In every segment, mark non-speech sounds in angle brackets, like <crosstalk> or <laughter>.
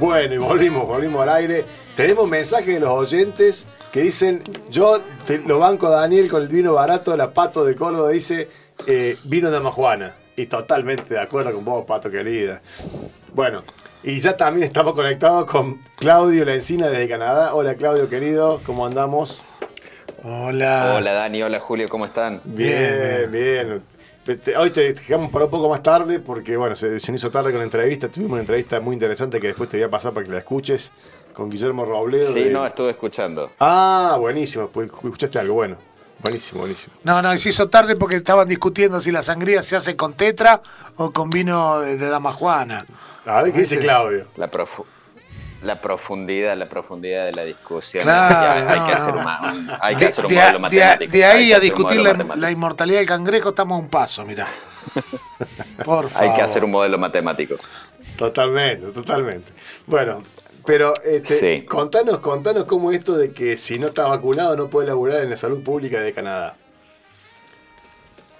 Bueno, y volvimos, volvimos al aire. Tenemos mensajes de los oyentes que dicen, yo te- lo banco a Daniel con el vino barato, la Pato de Córdoba dice, eh, vino de Amajuana. Y totalmente de acuerdo con vos, Pato querida. Bueno, y ya también estamos conectados con Claudio La Encina desde Canadá. Hola Claudio querido, ¿cómo andamos? Hola. Hola Dani, hola Julio, ¿cómo están? Bien, bien. Hoy te dejamos para un poco más tarde porque, bueno, se, se nos hizo tarde con la entrevista. Tuvimos una entrevista muy interesante que después te voy a pasar para que la escuches con Guillermo Robledo. Sí, de- no, estuve escuchando. Ah, buenísimo. Pues escuchaste algo bueno. Buenísimo, buenísimo. No, no, se hizo tarde porque estaban discutiendo si la sangría se hace con tetra o con vino de dama juana. A ver qué dice Claudio. La, profu- la profundidad, la profundidad de la discusión. Claro, Ya, hay, no, que hacer un, ma- hay que De, hacer un de- modelo de- matemático. de ahí a discutir la, inmortalidad del cangrejo estamos a un paso, mirá. <laughs> Por favor. Hay que hacer un modelo matemático. Totalmente, totalmente. Bueno, pero este, Sí. contanos, contanos cómo esto de que si no está vacunado no puede laburar en la salud pública de Canadá.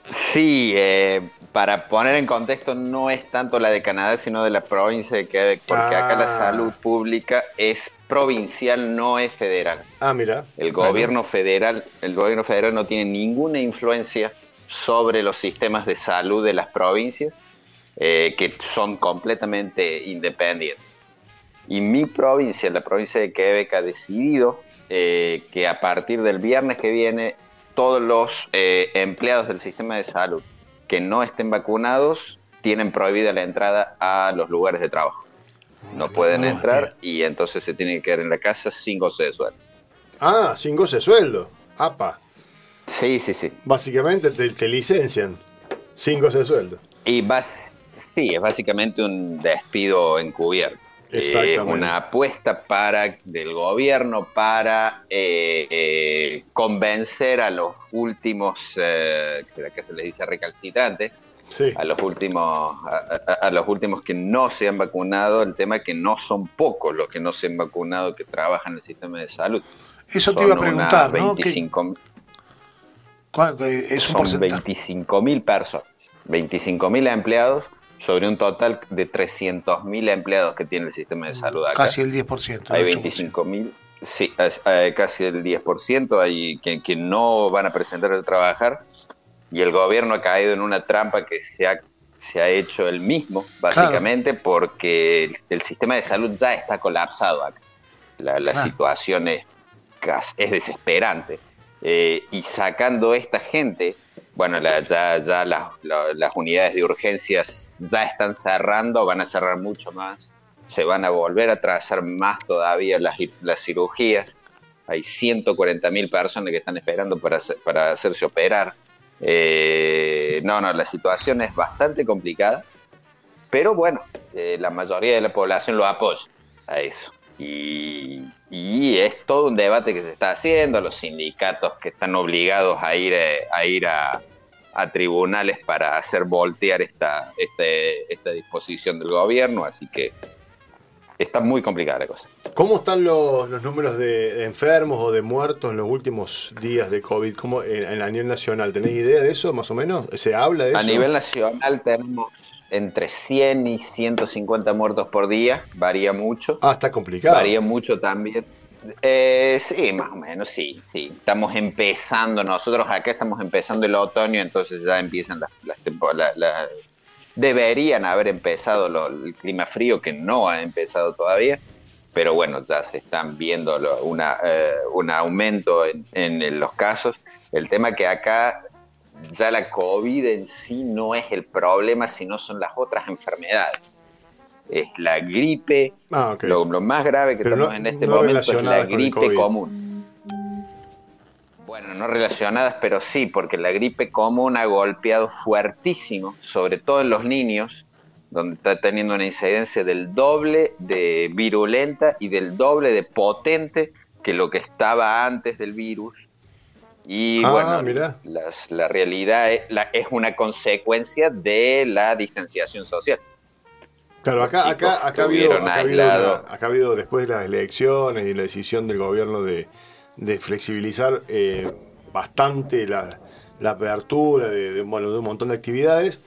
Sí, eh, para poner en contexto, no es tanto la de Canadá, sino de la provincia de Quebec, porque acá la Ah. salud pública es provincial, no es federal. Ah, mira. El Bueno. gobierno federal, el gobierno federal no tiene ninguna influencia sobre los sistemas de salud de las provincias, eh, que son completamente independientes. Y mi provincia, la provincia de Quebec, ha decidido eh, que a partir del viernes que viene, todos los eh, empleados del sistema de salud que no estén vacunados tienen prohibida la entrada a los lugares de trabajo. No pueden entrar y entonces se tienen que quedar en la casa sin goce de sueldo. Ah, sin goce de sueldo. Apa. Sí, sí, sí. Básicamente te, te licencian sin goce de sueldo. Y bas- sí, es básicamente un despido encubierto. Es una apuesta para del gobierno para eh, eh, convencer a los últimos, eh, que se les dice recalcitrantes, Sí. a los últimos, a, a- a los últimos que no se han vacunado, el tema es que no son pocos los que no se han vacunado que trabajan en el sistema de salud. Eso te iba a preguntar, ¿no? ¿Qué- 25 cuál- qué- es un son porcentaje. 25.000 personas, 25.000 empleados sobre un total de 300.000 empleados que tiene el sistema de salud acá. Casi el 10%. Hay el 8%. 25.000, sí, eh, casi el 10%, hay que, que no van a presentar a trabajar y el gobierno ha caído en una trampa que se ha, se ha hecho él mismo, básicamente, porque el, el sistema de salud ya está colapsado acá. La, la situación es desesperante. Eh, y sacando esta gente, bueno, la- ya, ya las, la- las unidades de urgencias ya están cerrando, van a cerrar mucho más, se van a volver a trazar más todavía las, las cirugías. Hay 140 mil personas que están esperando para, para hacerse operar. Eh, no, no, la situación es bastante complicada, pero bueno, eh, la mayoría de la población lo apoya a eso. Y, y es todo un debate que se está haciendo, los sindicatos que están obligados a ir, eh, a, ir a, a tribunales para hacer voltear esta, este- esta disposición del gobierno, así que está muy complicada la cosa. ¿Cómo están los, los números de, de enfermos o de muertos en los últimos días de COVID? ¿Cómo, en, en- a nivel nacional? ¿Tenés idea de eso, más o menos? ¿Se habla de eso? A nivel nacional tenemos entre 100 y 150 muertos por día, varía mucho. Ah, está complicado. Varía mucho también. Eh, sí, más o menos, sí, sí. Estamos empezando, nosotros acá estamos empezando el otoño, entonces ya empiezan las, las temporadas. deberían haber empezado lo- el clima frío, que no ha empezado todavía, pero bueno, ya se están viendo lo- una, eh, un aumento en, en los casos. El tema que acá ya la COVID en sí no es el problema, sino son las otras enfermedades. Es la gripe, Ah, lo, lo más grave que Pero tenemos no- en este no momento es la gripe común. Bueno, no relacionadas, pero sí, porque la gripe común ha golpeado fuertísimo, sobre todo en los niños, donde está teniendo una incidencia del doble de virulenta y del doble de potente que lo que estaba antes del virus. Y Ah, bueno, mirá. las- la realidad es, la- es una consecuencia de la distanciación social. Claro, acá, acá, acá, ha habido, acá, ha habido aislados. una- acá ha habido después de las elecciones y la decisión del gobierno de, de flexibilizar eh, bastante la, la apertura de, de, bueno, de un montón de actividades.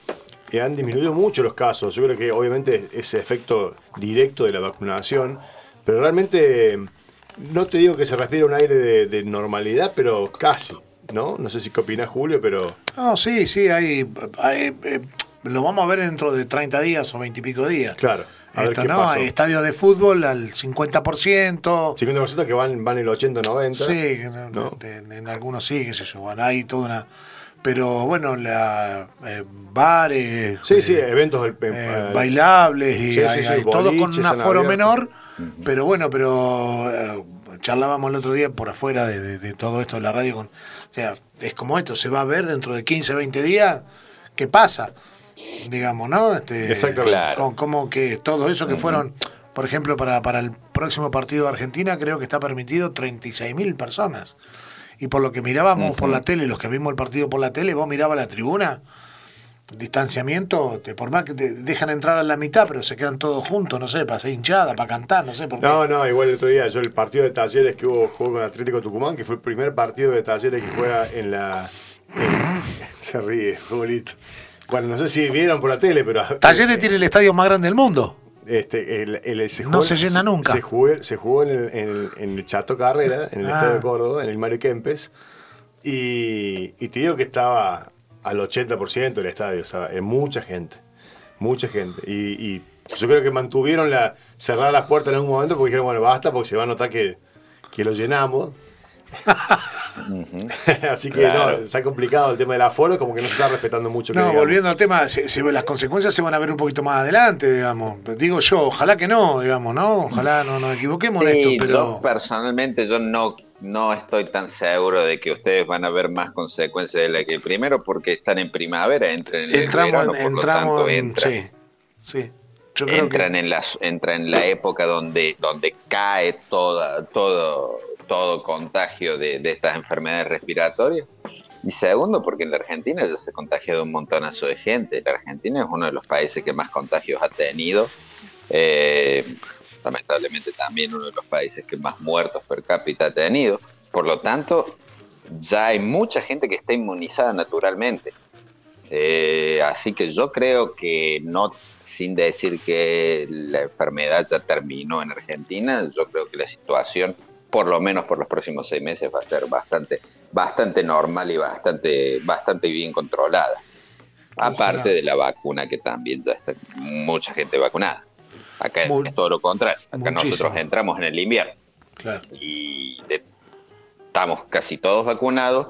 y han disminuido mucho los casos. Yo creo que obviamente ese efecto directo de la vacunación, pero realmente no te digo que se respire un aire de, normalidad, pero casi, ¿no? No sé si qué opinas, Julio, pero... No, sí, sí, hay, eh, lo vamos a ver dentro de 30 días o 20 y pico días. Claro. Esto, ¿no? Hay estadios de fútbol al 50%. 50% que van, van el 80-90. Sí, en, algunos sí, qué sé yo. Bueno, hay toda una pero bueno, la, eh, bares, sí, sí, eh, eventos eh, bailables y hay, todo con un aforo menor, pero bueno, pero charlábamos el otro día por afuera de, todo esto de la radio, con, o sea, es como esto, se va a ver dentro de 15, 20 días qué pasa, digamos, ¿no? Este, Exactamente. Con, como que todo eso que fueron, por ejemplo, para, para el próximo partido de Argentina, creo que está permitido 36 mil personas. Y por lo que mirábamos por la tele, los que vimos el partido por la tele, vos mirabas la tribuna, distanciamiento, te, por más que te dejan entrar a la mitad, pero se quedan todos juntos, no sé, para ser hinchada, para cantar, no sé por qué. No, no, igual el otro día, yo el partido de talleres que hubo, jugó con Atlético Tucumán, que fue el primer partido de talleres que juega en la. <laughs> se ríe, bonito. Bueno, no sé si vieron por la tele, pero. Talleres <laughs> tiene el estadio más grande del mundo. Este, el, se no se llena nunca. Se jugó, se jugó en, el, en, el, Chato Carrera, en el ah. Estadio de Córdoba, en el Mario Kempes. Y, te digo que estaba al 80% el estadio, o sea, mucha gente. Mucha gente. Y, yo creo que mantuvieron la cerrar las puertas en algún momento porque dijeron, bueno, basta, porque se va a notar que, que lo llenamos. <laughs> Así que no, está complicado el tema del aforo, como que no se está respetando mucho. No, volviendo al tema, las consecuencias se van a ver un poquito más adelante, digamos. Digo yo, ojalá que no, digamos, ¿no? Ojalá no nos equivoquemos en esto, pero... personalmente yo no, no estoy tan seguro de que ustedes van a ver más consecuencias de la que primero porque están en primavera, entran en entramos, entramos, sí, sí. Entran en la entra en la época donde donde cae todo todo contagio de, estas enfermedades respiratorias. Y segundo, porque en la Argentina ya se contagia de un montonazo de gente. La Argentina es uno de los países que más contagios ha tenido. Eh, lamentablemente también uno de los países que más muertos per cápita ha tenido. Por lo tanto, ya hay mucha gente que está inmunizada naturalmente. Eh, así que yo creo que no, sin decir que la enfermedad ya terminó en Argentina, yo creo que la situación por lo menos por los próximos seis meses va a ser bastante, bastante normal y bastante, bastante bien controlada. Aparte de la vacuna que también ya está mucha gente vacunada. Acá es todo lo contrario. Acá nosotros entramos en el invierno. Y estamos casi todos vacunados,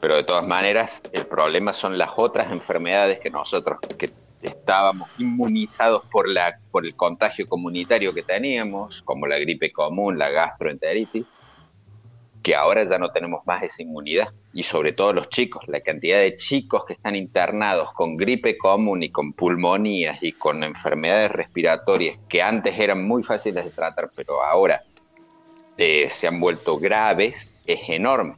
pero de todas maneras el problema son las otras enfermedades que nosotros, que estábamos inmunizados por, la, por el contagio comunitario que teníamos, como la gripe común, la gastroenteritis, que ahora ya no tenemos más esa inmunidad. Y sobre todo los chicos, la cantidad de chicos que están internados con gripe común y con pulmonías y con enfermedades respiratorias que antes eran muy fáciles de tratar, pero ahora eh, se han vuelto graves, es enorme.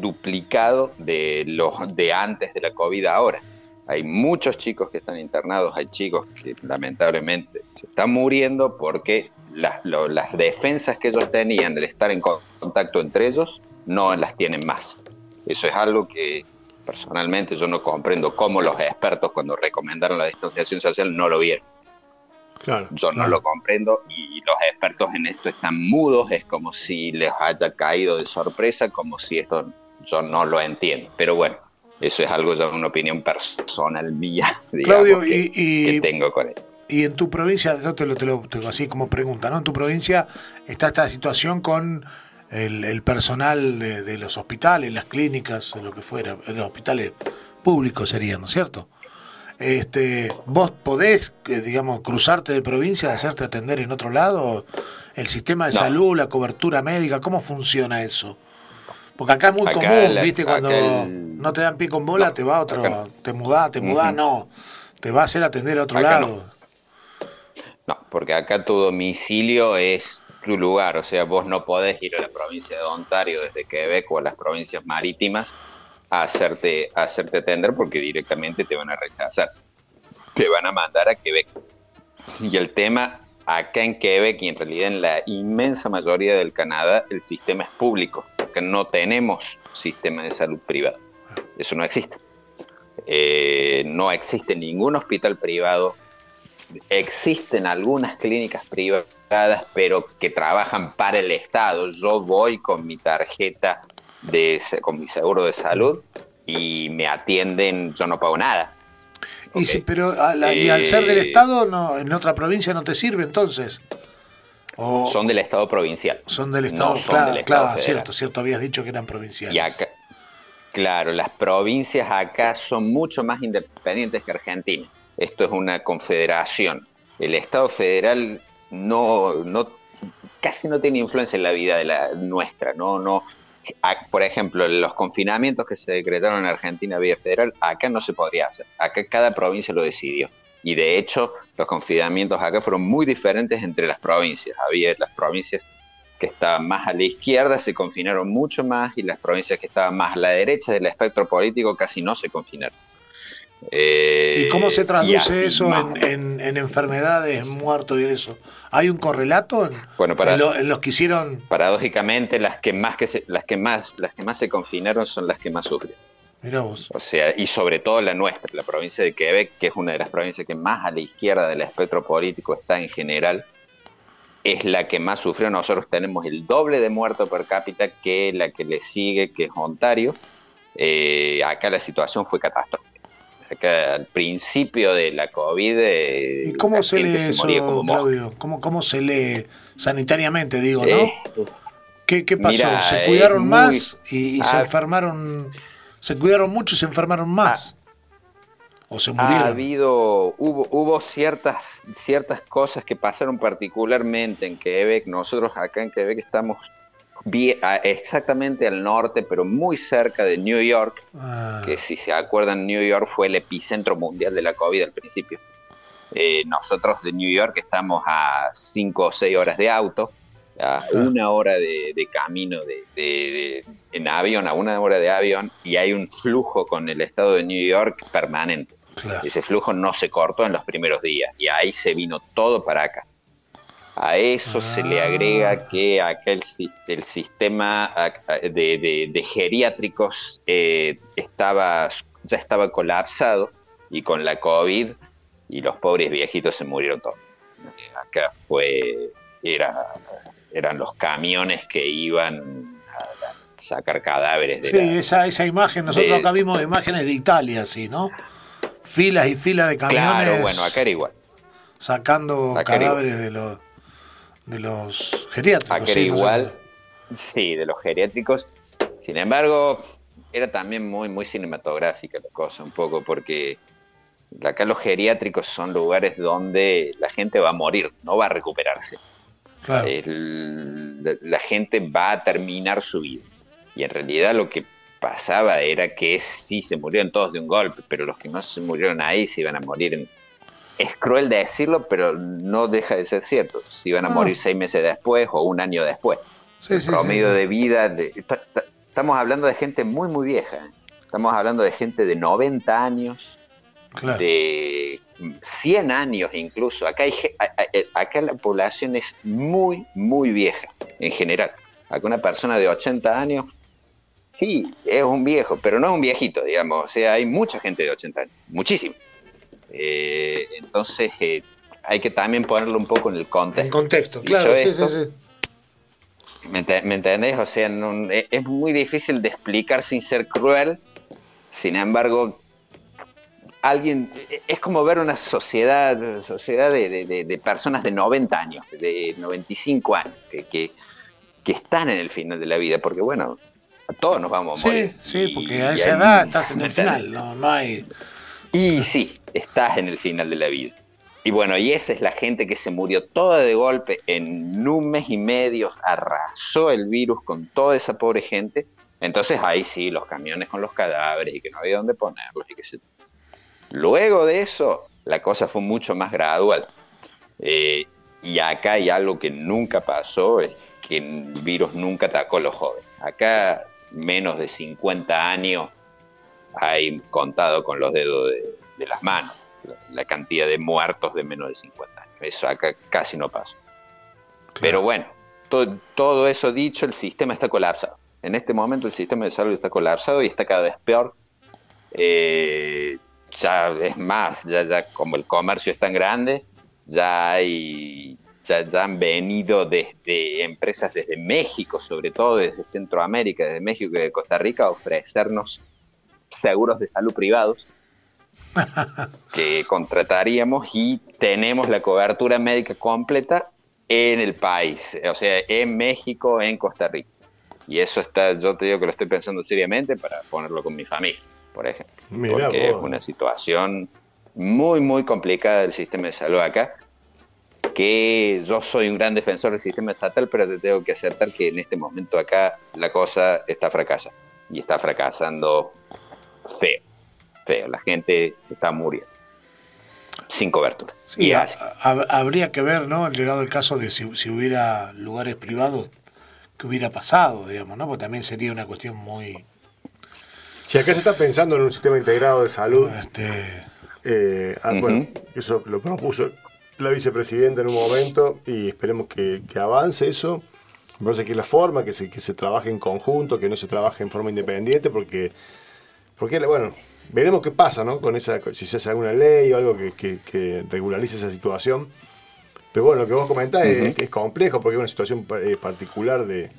Duplicado de, los, de antes de la COVID ahora. Hay muchos chicos que están internados, hay chicos que lamentablemente se están muriendo porque las, las defensas que ellos tenían del estar en contacto entre ellos no las tienen más. Eso es algo que personalmente yo no comprendo cómo los expertos cuando recomendaron la distanciación social no lo vieron. Claro, yo no lo comprendo y los expertos en esto están mudos, es como si les haya caído de sorpresa, como si esto yo no lo entiendo. Pero bueno, eso es algo ya una opinión personal mía, <laughs> Claudio, y, tengo con él. Y en tu provincia, yo te lo, te lo tengo así como pregunta, ¿no? En tu provincia está esta situación con el, personal de, los hospitales, las clínicas, lo que fuera, los hospitales públicos serían, ¿no es cierto? Este, ¿Vos podés, eh, digamos, cruzarte de provincia, hacerte atender en otro lado? ¿El sistema de salud, la cobertura médica, cómo funciona eso? Porque acá es muy común, ¿viste? Cuando no te dan pico en bola, te va a otro, te mudás, te mudás, no. Te va a hacer atender a otro lado. No. porque acá tu domicilio es tu lugar, o sea, vos no podés ir a la provincia de Ontario desde Quebec o a las provincias marítimas a hacerte, a hacerte atender porque directamente te van a rechazar. Te van a mandar a Quebec. Y el tema acá en Quebec y en realidad en la inmensa mayoría del Canadá, el sistema es público no tenemos sistema de salud privado. Eso no existe. eh, no existe ningún hospital privado, existen algunas clínicas privadas, pero que trabajan para el Estado. Yo voy con mi tarjeta, de, con mi seguro de salud y me atienden, yo no pago nada. Y sí, pero y al ser del eh, Estado, no, en otra provincia no te sirve entonces. Son del Estado provincial. Son del Estado, claro, claro cierto, cierto, habías dicho que eran provinciales. Y acá, claro, las provincias acá son mucho más independientes que Argentina. Esto es una confederación. El Estado federal no, no casi no tiene influencia en la vida de la nuestra, no, no, por ejemplo, los confinamientos que se decretaron en Argentina vía federal, acá no se podría hacer. Acá cada provincia lo decidió. Y de hecho, los confinamientos acá fueron muy diferentes entre las provincias. Había las provincias que estaban más a la izquierda se confinaron mucho más y las provincias que estaban más a la derecha del espectro político casi no se confinaron. ¿Y cómo se traduce eso en, enfermedades, en muertos y eso? ¿Hay un correlato en, bueno, para, los que hicieron? Paradójicamente, las que más que se, las que más las que más se confinaron son las que más sufren. Mira vos. O sea, y sobre todo la nuestra, la provincia de Quebec, que es una de las provincias que más a la izquierda del espectro político está en general, es la que más sufrió. Nosotros tenemos el doble de muertos per cápita que la que le sigue, que es Ontario. Eh, acá la situación fue catastrófica al principio de la COVID. Eh, ¿Y cómo se lee eso, Claudio? ¿Cómo, se lee sanitariamente, digo, no? Eh, ¿Qué, pasó? ¿Se cuidaron más y, se enfermaron? ¿Se cuidaron mucho y se enfermaron más? ¿O se murieron? Ha habido, hubo, hubo ciertas, ciertas cosas que pasaron particularmente en Quebec. Nosotros acá en Quebec estamos exactamente al norte, pero muy cerca de New York, ah. que si se acuerdan, New York fue el epicentro mundial de la COVID al principio. Eh, nosotros de New York estamos a 5 o 6 horas de auto, a ah. una hora de, camino de, en avión, a una hora de avión, y hay un flujo con el estado de New York permanente. Ese flujo no se cortó en los primeros días, y ahí se vino todo para acá. A eso se le agrega ah. que aquel el sistema de, geriátricos eh, estaba, ya estaba colapsado y con la COVID y los pobres viejitos se murieron todos. Acá fue, era, eran los camiones que iban a sacar cadáveres de Sí, esa, esa imagen, nosotros acá vimos imágenes de Italia, sí, ¿no? Filas y filas de camiones. Claro, bueno, acá era igual. Sacando cadáveres de los de los geriátricos. sí, igual, sí, de los geriátricos. Sin embargo, era también muy, muy cinematográfica la cosa, un poco, porque acá los geriátricos son lugares donde la gente va a morir, no va a recuperarse. La, gente va a terminar su vida. Y en realidad lo que pasaba era que sí se murieron todos de un golpe, pero los que no se murieron ahí se iban a morir en es cruel de decirlo, pero no deja de ser cierto. Si van a ah. morir seis meses después o un año después. el promedio de vida. De, estamos hablando de gente muy, muy vieja. Estamos hablando de gente de 90 años, de 100 años incluso. Acá, hay, acá la población es muy, muy vieja en general. Acá una persona de 80 años, sí, es un viejo, pero no es un viejito, digamos. O sea, hay mucha gente de 80 años, muchísimo. Eh, entonces eh, hay que también ponerlo un poco en el contexto. En contexto, claro. sí, sí, sí. ¿me, entendés? O sea, e, es muy difícil de explicar sin ser cruel. Sin embargo, alguien e, es como ver una sociedad sociedad de, personas de 90 años, de 95 años, que, que, que, están en el final de la vida, porque bueno, a todos nos vamos a morir. Sí, sí, porque a esa edad estás en el final, no, no hay... Y sí, estás en el final de la vida. Y bueno, y esa es la gente que se murió toda de golpe en un mes y medio, arrasó el virus con toda esa pobre gente. Entonces ahí sí, los camiones con los cadáveres y que no había dónde ponerlos y que se... Luego de eso, la cosa fue mucho más gradual. Eh, y acá hay algo que nunca pasó, es que el virus nunca atacó a los jóvenes. Acá menos de 50 años hay contado con los dedos de, las manos la, cantidad de muertos de menos de 50 años. Eso acá casi no pasa. Pero bueno, todo, eso dicho, el sistema está colapsado. En este momento el sistema de salud está colapsado y está cada vez peor. Eh, ya es más, ya, ya como el comercio es tan grande, ya hay ya, ya, han venido desde empresas desde México, sobre todo desde Centroamérica, desde México y de Costa Rica, a ofrecernos seguros de salud privados <laughs> que contrataríamos y tenemos la cobertura médica completa en el país, o sea, en México, en Costa Rica. Y eso está, yo te digo que lo estoy pensando seriamente para ponerlo con mi familia, por ejemplo. porque es una situación muy, muy complicada del sistema de salud acá, que yo soy un gran defensor del sistema estatal, pero te tengo que aceptar que en este momento acá la cosa está fracasando. Y está fracasando feo, feo. La gente se está muriendo sin cobertura. y habría que ver, ¿no? Llegado el caso de si, hubiera lugares privados, ¿qué hubiera pasado, digamos, ¿no? Porque también sería una cuestión muy... Si acá se está pensando en un sistema integrado de salud, este... Eh, ah, bueno, eso lo propuso la vicepresidenta en un momento y esperemos que, avance eso. Me parece que es la forma, que se, que se trabaje en conjunto, que no se trabaje en forma independiente, porque, porque bueno, veremos qué pasa, ¿no? Con esa, si se hace alguna ley o algo que, regularice esa situación. Pero bueno, lo que vos comentás es, es, complejo porque es una situación eh, particular de,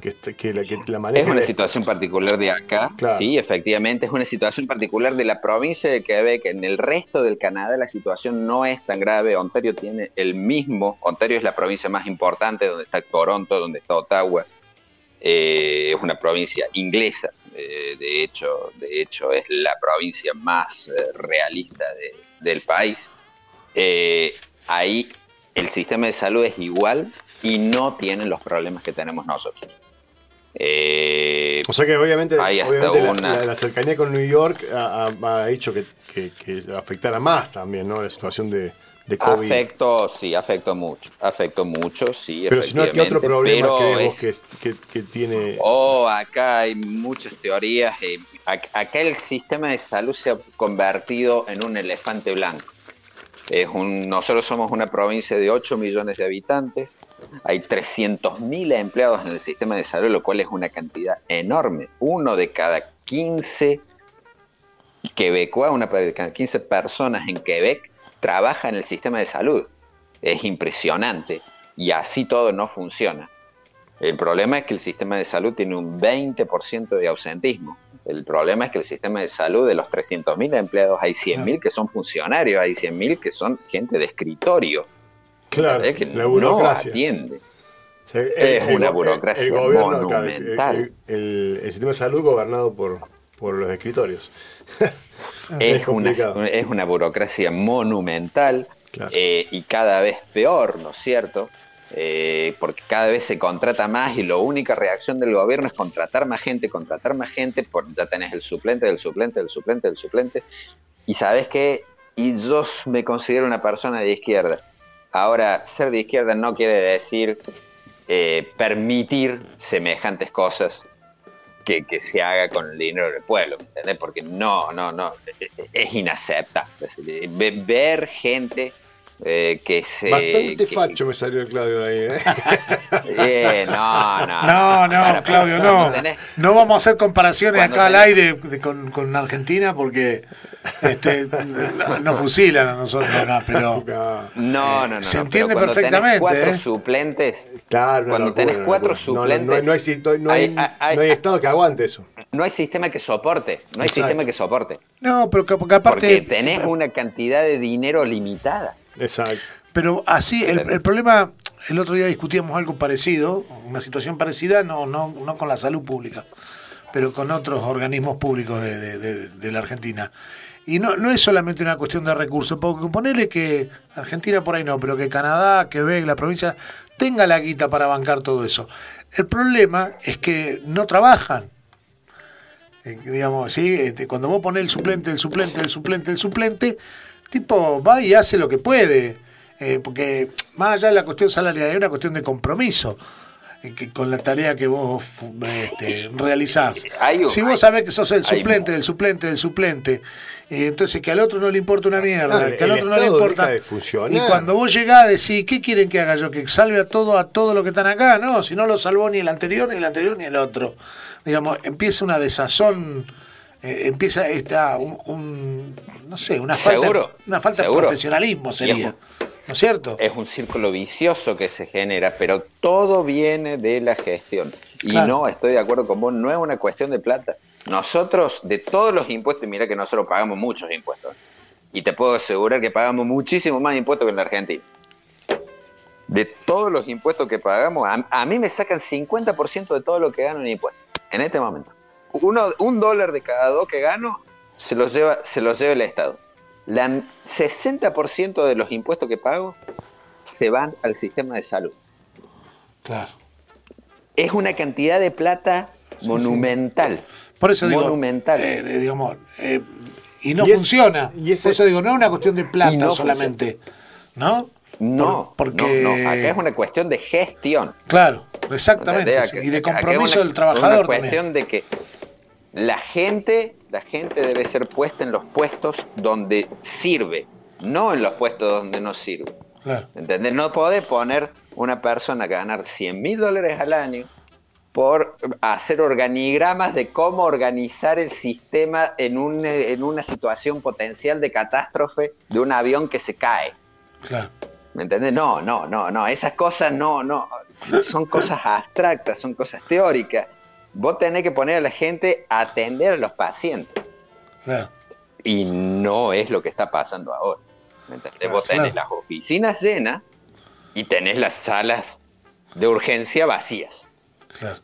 que, la, que la Es una situación particular de acá, sí, efectivamente, es una situación particular de la provincia de Quebec. En el resto del Canadá la situación no es tan grave. Ontario tiene el mismo, Ontario es la provincia más importante, donde está Toronto, donde está Ottawa. Eh, es una provincia inglesa, eh, de, hecho, de hecho es la provincia más eh, realista del país. ahí el sistema de salud es igual y no tienen los problemas que tenemos nosotros. Eh, o sea que obviamente, la, cercanía con New York ha, hecho que, afectara más también, ¿no? La situación de, COVID. Afectó, sí, afectó mucho, afectó mucho, sí. Pero si no, ¿qué otro problema creemos que, tiene? Oh, acá hay muchas teorías. Eh, acá el sistema de salud se ha convertido en un elefante blanco. Es un, nosotros somos una provincia de 8 millones de habitantes hay 300.000 empleados en el sistema de salud, lo cual es una cantidad enorme. Uno de cada 15 quebecois, una de cada 15 personas en Quebec trabaja en el sistema de salud. Es impresionante y así todo no funciona. El problema es que el sistema de salud tiene un 20% de ausentismo. El problema es que el sistema de salud de los 300.000 empleados hay 100.000 que son funcionarios, hay 100.000 que son gente de escritorio Claro, la burocracia. atiende. es una burocracia monumental. el, sistema de salud gobernado por, por los escritorios. <laughs> es, una, es una burocracia monumental eh, y cada vez peor, ¿no es cierto? Eh, porque cada vez se contrata más y la única reacción del gobierno es contratar más gente, contratar más gente, por, ya tenés el suplente del suplente, del suplente, del suplente. Y sabes qué, y yo me considero una persona de izquierda. Ahora, ser de izquierda no quiere decir eh, permitir semejantes cosas que, se haga con el dinero del pueblo, ¿entendés? Porque no, no, no, es inaceptable. Ver gente eh, que se. Bastante facho me salió el Claudio de ahí, <laughs> ¿eh? no, no. No, no, Claudio, no. No vamos a hacer comparaciones acá al aire con, con Argentina porque este, nos fusilan a nosotros acá, pero no, no, no, se entiende perfectamente. cuatro ¿eh? suplentes, claro, cuando tenés cuatro suplentes, no, hay, no, hay, estado que aguante eso. No hay sistema que soporte, no hay sistema que soporte. No, pero que, aparte porque tenés una cantidad de dinero limitada. Exacto. Pero así, el, el, problema, el otro día discutíamos algo parecido, una situación parecida, no, no, no con la salud pública, pero con otros organismos públicos de, de, de la Argentina. Y no, no es solamente una cuestión de recursos, porque ponerle que Argentina por ahí no, pero que Canadá, Quebec, la provincia, tenga la guita para bancar todo eso. El problema es que no trabajan. Eh, digamos, ¿sí? Este, cuando vos pones el suplente, el suplente, el suplente, el suplente, tipo va y hace lo que puede. Eh, porque más allá de la cuestión salarial, hay una cuestión de compromiso con la tarea que vos este, realizás. si vos sabés que sos el suplente del suplente del suplente, entonces que al otro no le importa una mierda, ah, que al otro no le importa. Y cuando vos llegás decís, ¿qué quieren que haga yo? ¿Que salve a todo, a todo lo que están acá? No, si no lo salvó ni el anterior, ni el anterior, ni el otro. Digamos, empieza una desazón eh, empieza esta un, un- no sé, una falta, una falta de profesionalismo sería, ¿no es cierto? Es un círculo vicioso que se genera, pero todo viene de la gestión. Y Claro. no, estoy de acuerdo con vos, no es una cuestión de plata. Nosotros, de todos los impuestos, mira que nosotros pagamos muchos impuestos. Y te puedo asegurar que pagamos muchísimo más impuestos que en la Argentina. De todos los impuestos que pagamos, a, a mí me sacan 50% de todo lo que gano en impuestos, en este momento. Uno, un dólar de cada dos que gano se los lleva, se los lleva el Estado. La 60% de los impuestos que pago se van al sistema de salud. Claro. Es una cantidad de plata Sí, monumental. Por eso digo, monumental. eh, digamos, eh, y no Y es- funciona. y ese- Por eso digo, no es una cuestión de plata no solamente, ¿no? no, Por- porque, no, no, acá es una cuestión de gestión. claro, exactamente, y de es compromiso una- del trabajador Una también. cuestión de que la gente, la gente debe ser puesta en los puestos donde sirve, no en los puestos donde no sirve. Claro. ¿Entendés? No podés poner una persona a ganar 100 mil dólares al año por hacer organigramas de cómo organizar el sistema en, un, en una situación potencial de catástrofe de un avión que se cae. Claro. ¿Me entendés? No, no, no, no. Esas cosas no, no. Son cosas abstractas, son cosas teóricas. Vos tenés que poner a la gente a atender a los pacientes. Claro. Y no es lo que está pasando ahora. Claro, Vos tenés claro. las oficinas llenas y tenés las salas de urgencia vacías. Claro.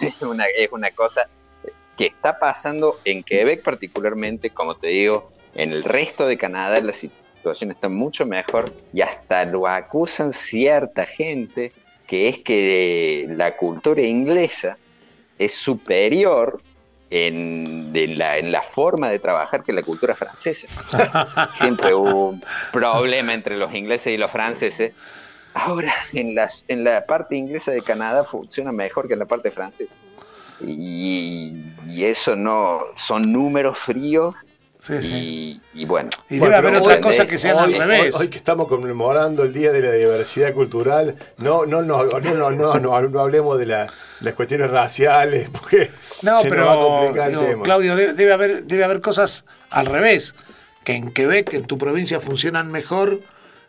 es, <laughs> una, es una cosa que está pasando en Quebec particularmente, como te digo, en el resto de Canadá la situación está mucho mejor y hasta lo acusan cierta gente que es que la cultura inglesa es superior en, de la, en la forma de trabajar que la cultura francesa. <laughs> Siempre hubo un problema entre los ingleses y los franceses. Ahora, en, las, en la parte inglesa de Canadá funciona mejor que en la parte francesa. Y, y eso no, son números fríos Sí, sí. y, y bueno. Y Bueno, debe haber pero otras hoy- cosas que sean al hoy, revés. Hoy, hoy que estamos conmemorando el Día de la Diversidad Cultural, no, no, no, no, no, no, no, no hablemos de la- las cuestiones raciales, porque No, se nos va a pero complicar digo, el tema. Claudio, debe, debe haber, debe haber cosas al revés, que en Quebec, en tu provincia, funcionan mejor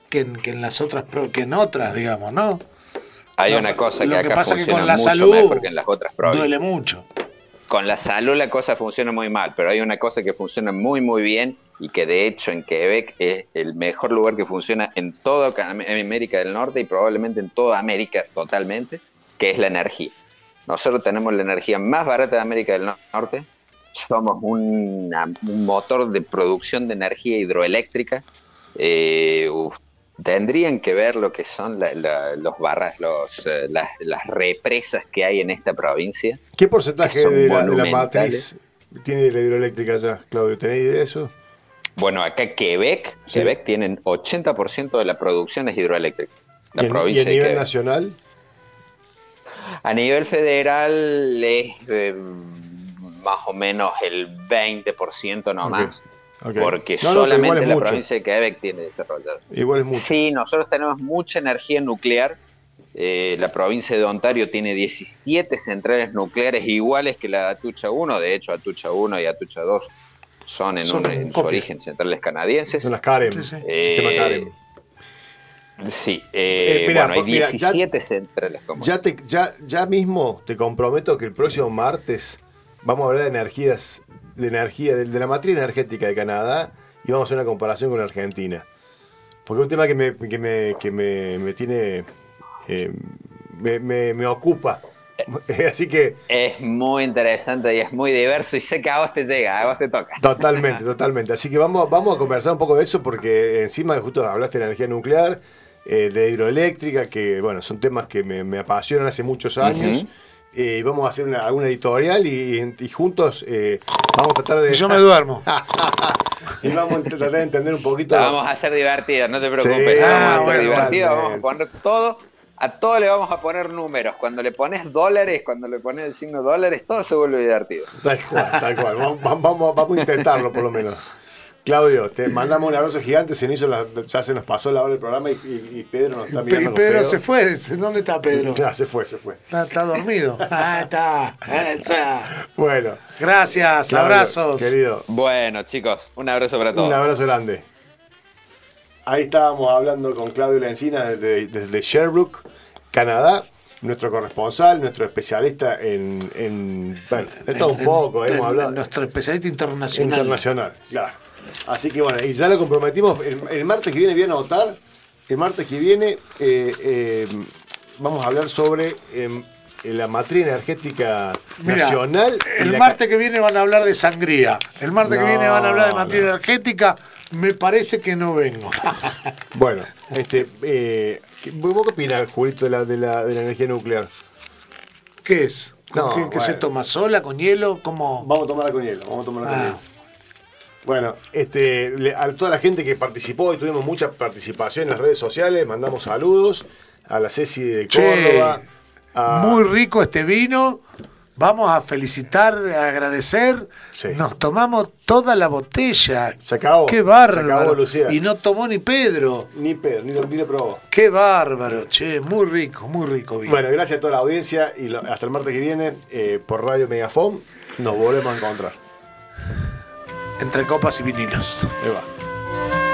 que en, que en las otras, pro- que en otras, digamos, ¿no? Hay una cosa que lo que acá pasa que funciona con la mucho salud mejor que en las otras provincias. duele mucho. Con la salud la cosa funciona muy mal, pero hay una cosa que funciona muy muy bien y que de hecho en Quebec es el mejor lugar que funciona en toda América del Norte y probablemente en toda América totalmente, que es la energía. Nosotros tenemos la energía más barata de América del Norte, somos un motor de producción de energía hidroeléctrica. Eh, tendrían que ver lo que son la- la- los barras, los, eh, las, las represas que hay en esta provincia. ¿Qué porcentaje de la, de la matriz tiene la hidroeléctrica allá, Claudio? ¿Tenés idea de eso? Bueno, acá Quebec, Sí. Quebec tienen 80% de la producción es hidroeléctrica. La ¿Y, en- y provincia a nivel nacional? A nivel federal es eh, más o menos el 20% nomás, Ok, porque No, solamente la mucho. provincia de Quebec tiene desarrollado. Igual es mucho. Sí, nosotros tenemos mucha energía nuclear. Eh, la provincia de Ontario tiene 17 centrales nucleares iguales que la de Atucha 1. De hecho, Atucha 1 y Atucha 2 son en, Son un- en su origen centrales canadienses. Son las CAREM, Sí, sí. sistema Eh, CAREM. Sí, eh, Eh, mira, bueno, hay mira, ya- 17 centrales como Ya, te, ya, ya mismo te comprometo que el próximo martes vamos a hablar de energías, de energía, de, de la matriz energética de Canadá y vamos a hacer una comparación con la Argentina. Porque es un tema que me, que me, que me, me tiene. eh, me, me- me ocupa. <laughs> Así que Es muy interesante y es muy diverso y sé que a vos te llega, a vos te toca. Totalmente, <laughs> totalmente. Así que vamos, vamos a conversar un poco de eso porque encima justo hablaste de energía nuclear, eh, de hidroeléctrica, que bueno, son temas que me, me apasionan hace muchos años. Ujú. Eh, vamos a hacer una, alguna editorial y, y juntos eh, vamos a tratar de... Y yo me <laughs> duermo. y vamos a tratar de entender un poquito... Vamos a hacer divertido, no te preocupes. Sí, vamos ah, a hacer bueno, divertido, vamos a poner todo, a todo le vamos a poner números. Cuando le pones dólares, cuando le pones el signo dólares, todo se vuelve divertido. Tal cual, tal cual. Vamos, vamos, vamos a intentarlo por lo menos. Claudio, te mandamos un abrazo gigante. Se nos hizo la- ya se nos pasó la hora del programa y, y- y Pedro nos está Y mirando. con Pedro se fue. ¿Dónde está Pedro? <laughs> Ya, se fue, se fue. Está, está dormido. <laughs> Ah, está. Esa. Bueno, Gracias, Claudio, abrazos. Querido, Bueno, chicos, un abrazo para todos. un abrazo grande. Ahí estábamos hablando con Claudio Lencina desde, desde Sherbrooke, Canadá. Nuestro corresponsal, nuestro especialista en. en bueno, de todo un poco, hemos hablado. Nuestro especialista internacional. Internacional, claro. Así que bueno, y ya lo comprometimos. El, el martes que viene, voy a anotar. El martes que viene eh, eh, vamos a hablar sobre em, la matriz energética Mira, nacional. el martes que viene van a hablar de sangría. El martes que viene van a hablar de materia no. energética. Me parece que no vengo. <laughs> Bueno, este, eh, ¿qué- ¿vos qué opinas, Julito, de la, de, la, de la energía nuclear? ¿Qué es? ¿Con No, qué, bueno. se toma sola, con hielo? ¿Cómo? Vamos a tomarla con hielo, vamos a tomarla con Ah. hielo. Bueno, este, le- a toda la gente que participó y tuvimos mucha participación en las redes sociales, mandamos saludos a la Ceci de Che, Córdoba. a- Muy rico este vino. Vamos a felicitar, a agradecer. Sí. Nos tomamos toda la botella. Se acabó, Qué se bárbaro. acabó, Lucía. Y no tomó ni Pedro. Ni Pedro, ni, ni lo probó. Qué bárbaro, che. Muy rico, muy rico vino. Bueno, gracias a toda la audiencia y lo- hasta el martes que viene eh, por Radio Megafon nos volvemos a encontrar entre copas y vinilos. Ahí va.